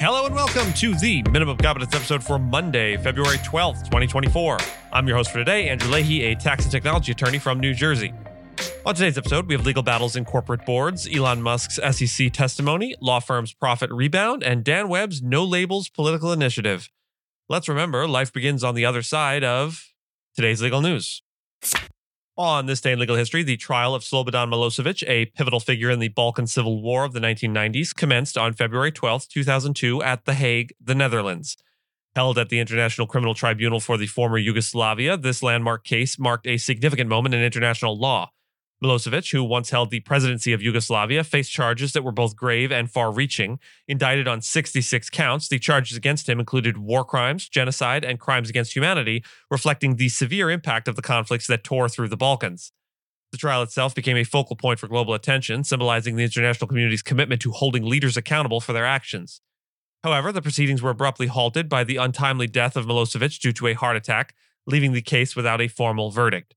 Hello and welcome to the Minimum Competence episode for Monday, February 12th, 2024. I'm your host for today, Andrew Leahy, a tax and technology attorney from New Jersey. On today's episode, we have legal battles in corporate boards, Elon Musk's SEC testimony, law firm's profit rebound, and Dan Webb's no labels political initiative. Let's remember, life begins on the other side of today's legal news. On this day in legal history, the trial of Slobodan Milosevic, a pivotal figure in the Balkan Civil War of the 1990s, commenced on February 12, 2002, at The Hague, the Netherlands. Held at the International Criminal Tribunal for the former Yugoslavia, this landmark case marked a significant moment in international law. Milosevic, who once held the presidency of Yugoslavia, faced charges that were both grave and far reaching. Indicted on 66 counts, the charges against him included war crimes, genocide, and crimes against humanity, reflecting the severe impact of the conflicts that tore through the Balkans. The trial itself became a focal point for global attention, symbolizing the international community's commitment to holding leaders accountable for their actions. However, the proceedings were abruptly halted by the untimely death of Milosevic due to a heart attack, leaving the case without a formal verdict.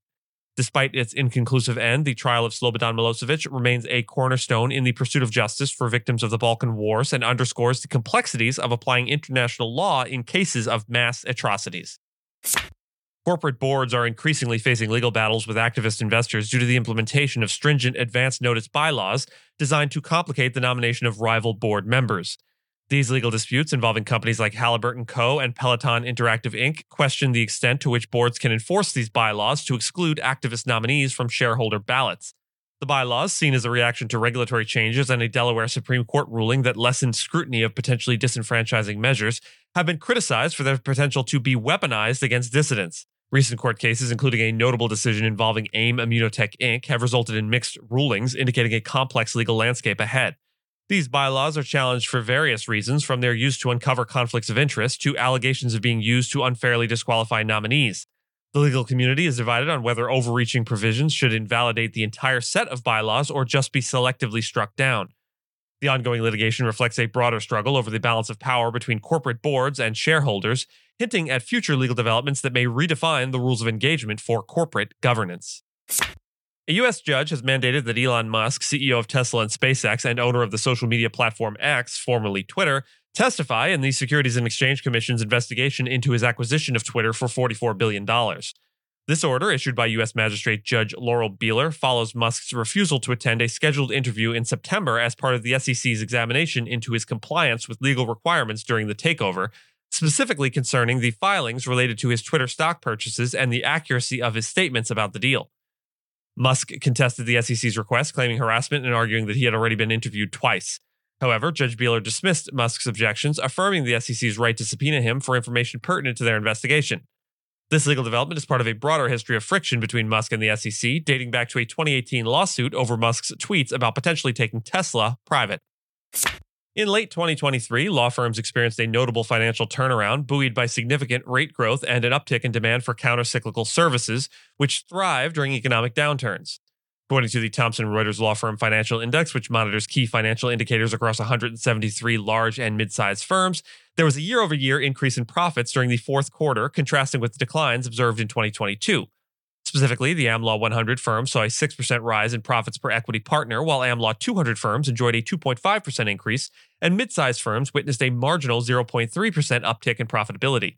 Despite its inconclusive end, the trial of Slobodan Milosevic remains a cornerstone in the pursuit of justice for victims of the Balkan Wars and underscores the complexities of applying international law in cases of mass atrocities. Corporate boards are increasingly facing legal battles with activist investors due to the implementation of stringent advance notice bylaws designed to complicate the nomination of rival board members. These legal disputes involving companies like Halliburton Co. and Peloton Interactive Inc. question the extent to which boards can enforce these bylaws to exclude activist nominees from shareholder ballots. The bylaws, seen as a reaction to regulatory changes and a Delaware Supreme Court ruling that lessened scrutiny of potentially disenfranchising measures, have been criticized for their potential to be weaponized against dissidents. Recent court cases, including a notable decision involving AIM Immunotech Inc., have resulted in mixed rulings, indicating a complex legal landscape ahead. These bylaws are challenged for various reasons, from their use to uncover conflicts of interest to allegations of being used to unfairly disqualify nominees. The legal community is divided on whether overreaching provisions should invalidate the entire set of bylaws or just be selectively struck down. The ongoing litigation reflects a broader struggle over the balance of power between corporate boards and shareholders, hinting at future legal developments that may redefine the rules of engagement for corporate governance. A U.S. judge has mandated that Elon Musk, CEO of Tesla and SpaceX and owner of the social media platform X, formerly Twitter, testify in the Securities and Exchange Commission's investigation into his acquisition of Twitter for $44 billion. This order, issued by U.S. Magistrate Judge Laurel Beeler, follows Musk's refusal to attend a scheduled interview in September as part of the SEC's examination into his compliance with legal requirements during the takeover, specifically concerning the filings related to his Twitter stock purchases and the accuracy of his statements about the deal. Musk contested the SEC's request, claiming harassment and arguing that he had already been interviewed twice. However, Judge Beeler dismissed Musk's objections, affirming the SEC's right to subpoena him for information pertinent to their investigation. This legal development is part of a broader history of friction between Musk and the SEC, dating back to a 2018 lawsuit over Musk's tweets about potentially taking Tesla private. In late 2023, law firms experienced a notable financial turnaround, buoyed by significant rate growth and an uptick in demand for countercyclical services, which thrive during economic downturns. According to the Thomson Reuters Law Firm Financial Index, which monitors key financial indicators across 173 large and mid sized firms, there was a year over year increase in profits during the fourth quarter, contrasting with declines observed in 2022. Specifically, the AmLaw 100 firm saw a 6% rise in profits per equity partner, while AmLaw 200 firms enjoyed a 2.5% increase, and mid-sized firms witnessed a marginal 0.3% uptick in profitability.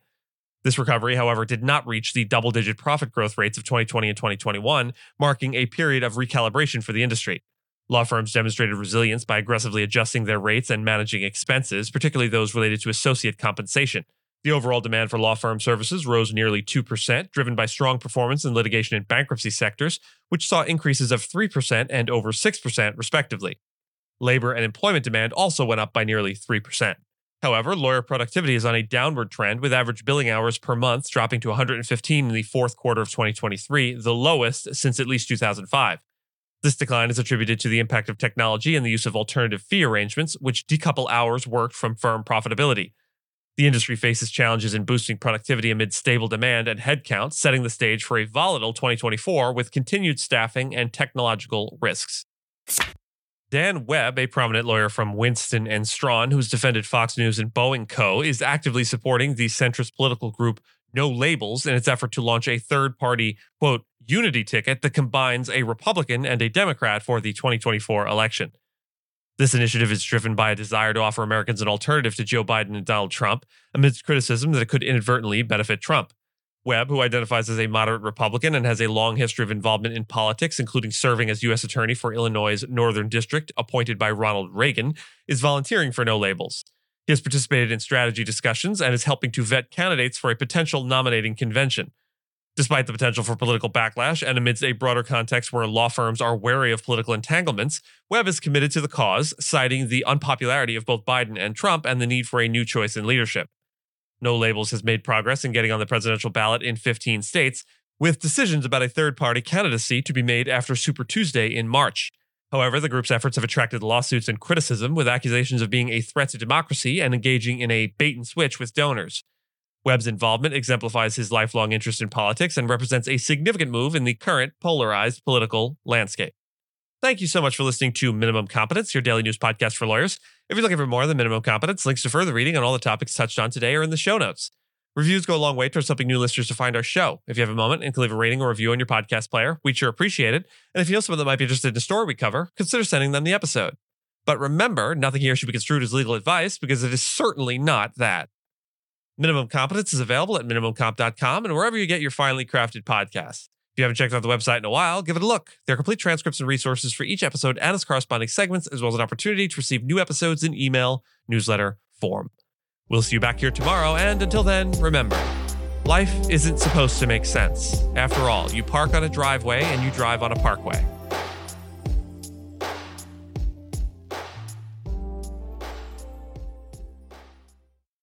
This recovery, however, did not reach the double digit profit growth rates of 2020 and 2021, marking a period of recalibration for the industry. Law firms demonstrated resilience by aggressively adjusting their rates and managing expenses, particularly those related to associate compensation. The overall demand for law firm services rose nearly 2%, driven by strong performance in litigation and bankruptcy sectors, which saw increases of 3% and over 6%, respectively. Labor and employment demand also went up by nearly 3%. However, lawyer productivity is on a downward trend, with average billing hours per month dropping to 115 in the fourth quarter of 2023, the lowest since at least 2005. This decline is attributed to the impact of technology and the use of alternative fee arrangements, which decouple hours worked from firm profitability. The industry faces challenges in boosting productivity amid stable demand and headcount, setting the stage for a volatile 2024 with continued staffing and technological risks. Dan Webb, a prominent lawyer from Winston and Strawn, who's defended Fox News and Boeing Co., is actively supporting the centrist political group No Labels in its effort to launch a third party, quote, unity ticket that combines a Republican and a Democrat for the 2024 election. This initiative is driven by a desire to offer Americans an alternative to Joe Biden and Donald Trump, amidst criticism that it could inadvertently benefit Trump. Webb, who identifies as a moderate Republican and has a long history of involvement in politics, including serving as U.S. Attorney for Illinois' Northern District, appointed by Ronald Reagan, is volunteering for No Labels. He has participated in strategy discussions and is helping to vet candidates for a potential nominating convention. Despite the potential for political backlash and amidst a broader context where law firms are wary of political entanglements, Webb is committed to the cause, citing the unpopularity of both Biden and Trump and the need for a new choice in leadership. No Labels has made progress in getting on the presidential ballot in 15 states, with decisions about a third party candidacy to be made after Super Tuesday in March. However, the group's efforts have attracted lawsuits and criticism, with accusations of being a threat to democracy and engaging in a bait and switch with donors. Webb's involvement exemplifies his lifelong interest in politics and represents a significant move in the current polarized political landscape. Thank you so much for listening to Minimum Competence, your daily news podcast for lawyers. If you're looking for more than Minimum Competence, links to further reading on all the topics touched on today are in the show notes. Reviews go a long way towards helping new listeners to find our show. If you have a moment and can leave a rating or review on your podcast player, we'd sure appreciate it. And if you know someone that might be interested in the story we cover, consider sending them the episode. But remember, nothing here should be construed as legal advice because it is certainly not that. Minimum Competence is available at minimumcomp.com and wherever you get your finely crafted podcasts. If you haven't checked out the website in a while, give it a look. There are complete transcripts and resources for each episode and its corresponding segments, as well as an opportunity to receive new episodes in email, newsletter, form. We'll see you back here tomorrow, and until then, remember life isn't supposed to make sense. After all, you park on a driveway and you drive on a parkway.